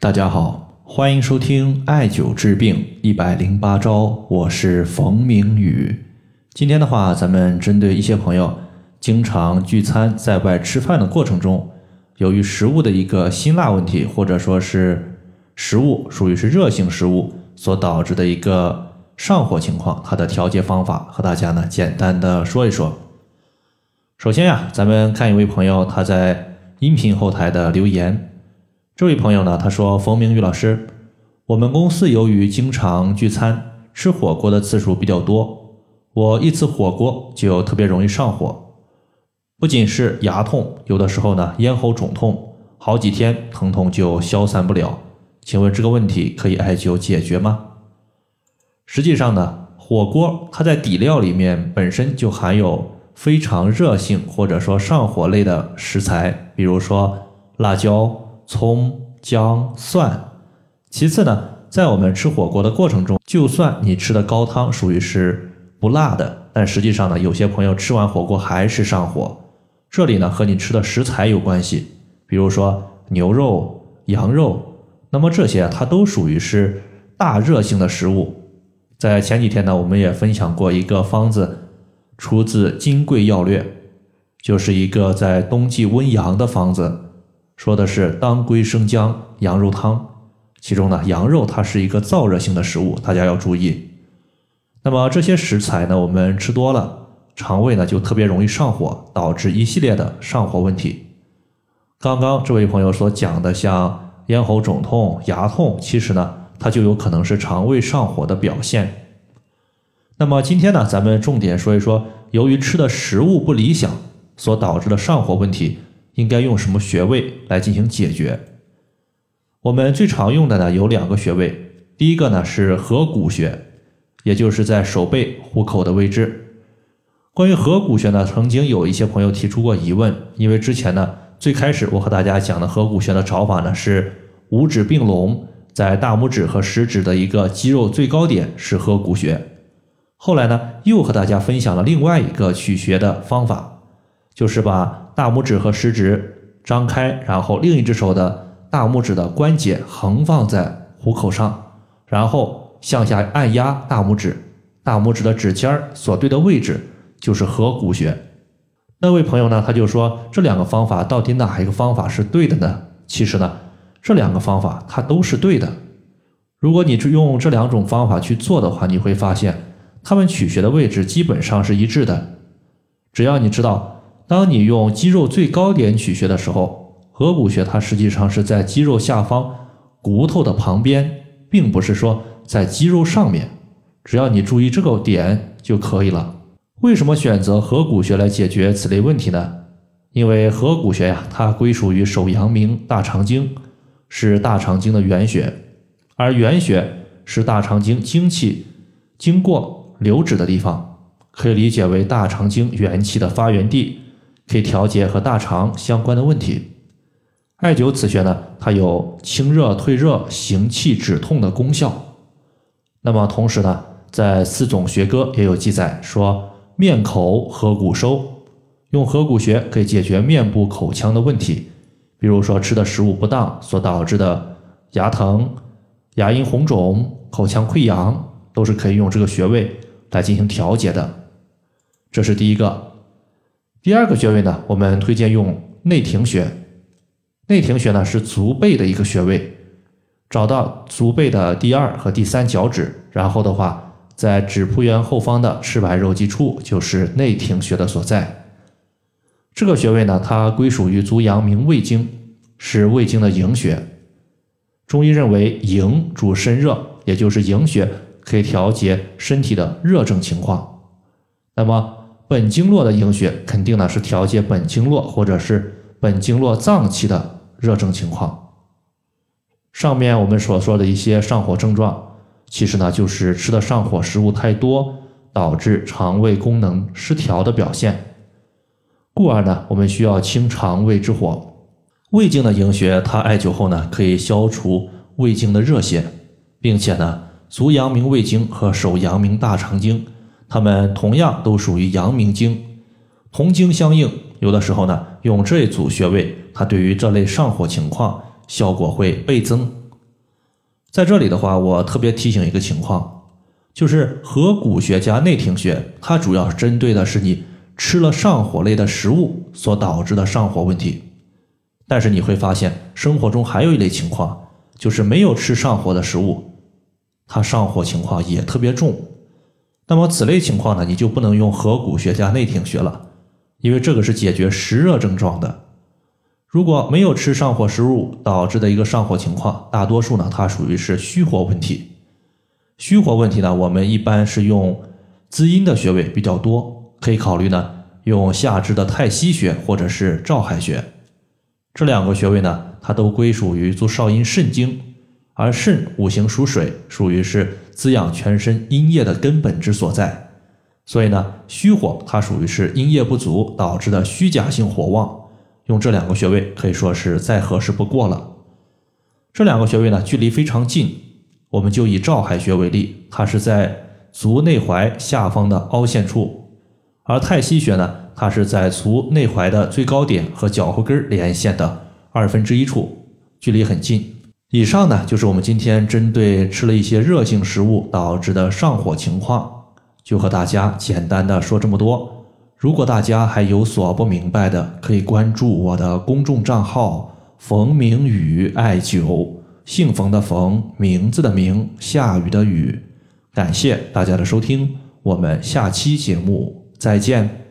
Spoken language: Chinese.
大家好，欢迎收听艾灸治病一百零八招，我是冯明宇。今天的话，咱们针对一些朋友经常聚餐在外吃饭的过程中，由于食物的一个辛辣问题，或者说是食物属于是热性食物所导致的一个上火情况，它的调节方法和大家呢简单的说一说。首先呀，咱们看一位朋友他在音频后台的留言。这位朋友呢，他说：“冯明宇老师，我们公司由于经常聚餐，吃火锅的次数比较多，我一次火锅就特别容易上火，不仅是牙痛，有的时候呢咽喉肿痛，好几天疼痛就消散不了。请问这个问题可以艾灸解决吗？”实际上呢，火锅它在底料里面本身就含有非常热性或者说上火类的食材，比如说辣椒。葱、姜、蒜。其次呢，在我们吃火锅的过程中，就算你吃的高汤属于是不辣的，但实际上呢，有些朋友吃完火锅还是上火。这里呢和你吃的食材有关系，比如说牛肉、羊肉，那么这些它都属于是大热性的食物。在前几天呢，我们也分享过一个方子，出自《金匮要略》，就是一个在冬季温阳的方子。说的是当归生姜羊肉汤，其中呢，羊肉它是一个燥热性的食物，大家要注意。那么这些食材呢，我们吃多了，肠胃呢就特别容易上火，导致一系列的上火问题。刚刚这位朋友所讲的，像咽喉肿痛、牙痛，其实呢，它就有可能是肠胃上火的表现。那么今天呢，咱们重点说一说，由于吃的食物不理想所导致的上火问题。应该用什么穴位来进行解决？我们最常用的呢有两个穴位，第一个呢是合谷穴，也就是在手背虎口的位置。关于合谷穴呢，曾经有一些朋友提出过疑问，因为之前呢最开始我和大家讲的合谷穴的找法呢是五指并拢，在大拇指和食指的一个肌肉最高点是合谷穴。后来呢又和大家分享了另外一个取穴的方法，就是把。大拇指和食指张开，然后另一只手的大拇指的关节横放在虎口上，然后向下按压大拇指，大拇指的指尖儿所对的位置就是合谷穴。那位朋友呢，他就说这两个方法到底哪一个方法是对的呢？其实呢，这两个方法它都是对的。如果你用这两种方法去做的话，你会发现它们取穴的位置基本上是一致的。只要你知道。当你用肌肉最高点取穴的时候，合谷穴它实际上是在肌肉下方骨头的旁边，并不是说在肌肉上面。只要你注意这个点就可以了。为什么选择合谷穴来解决此类问题呢？因为合谷穴呀，它归属于手阳明大肠经，是大肠经的原穴，而原穴是大肠经精气经过流止的地方，可以理解为大肠经元气的发源地。可以调节和大肠相关的问题。艾灸此穴呢，它有清热退热、行气止痛的功效。那么同时呢，在四种学歌也有记载说，面口合谷收，用合谷穴可以解决面部口腔的问题，比如说吃的食物不当所导致的牙疼、牙龈红肿、口腔溃疡，都是可以用这个穴位来进行调节的。这是第一个。第二个穴位呢，我们推荐用内庭穴。内庭穴呢是足背的一个穴位，找到足背的第二和第三脚趾，然后的话，在指扑缘后方的赤白肉际处就是内庭穴的所在。这个穴位呢，它归属于足阳明胃经，是胃经的营穴。中医认为营主身热，也就是营穴可以调节身体的热症情况。那么。本经络的营穴肯定呢是调节本经络或者是本经络脏器的热症情况。上面我们所说的一些上火症状，其实呢就是吃的上火食物太多，导致肠胃功能失调的表现。故而呢，我们需要清肠胃之火。胃经的营穴，它艾灸后呢可以消除胃经的热邪，并且呢，足阳明胃经和手阳明大肠经。它们同样都属于阳明经，同经相应。有的时候呢，用这组穴位，它对于这类上火情况效果会倍增在这里的话，我特别提醒一个情况，就是合谷穴加内庭穴，它主要针对的是你吃了上火类的食物所导致的上火问题。但是你会发现，生活中还有一类情况，就是没有吃上火的食物，它上火情况也特别重。那么此类情况呢，你就不能用合谷穴加内庭穴了，因为这个是解决湿热症状的。如果没有吃上火食物导致的一个上火情况，大多数呢，它属于是虚火问题。虚火问题呢，我们一般是用滋阴的穴位比较多，可以考虑呢用下肢的太溪穴或者是照海穴。这两个穴位呢，它都归属于足少阴肾经，而肾五行属水，属于是滋养全身阴液的根本之所在。所以呢，虚火它属于是阴液不足导致的虚假性火旺。用这两个穴位可以说是再合适不过了。这两个穴位呢，距离非常近，我们就以照海穴为例，它是在足内踝下方的凹陷处，而太溪穴呢，它是在足内踝的最高点和脚后跟连线的二分之一处，距离很近。以上呢，就是我们今天针对吃了一些热性食物导致的上火情况，就和大家简单的说这么多。如果大家还有所不明白的，可以关注我的公众账号“冯明宇艾灸”，姓冯的冯，名字的名，下雨的雨。感谢大家的收听，我们下期节目再见。